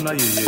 muna you.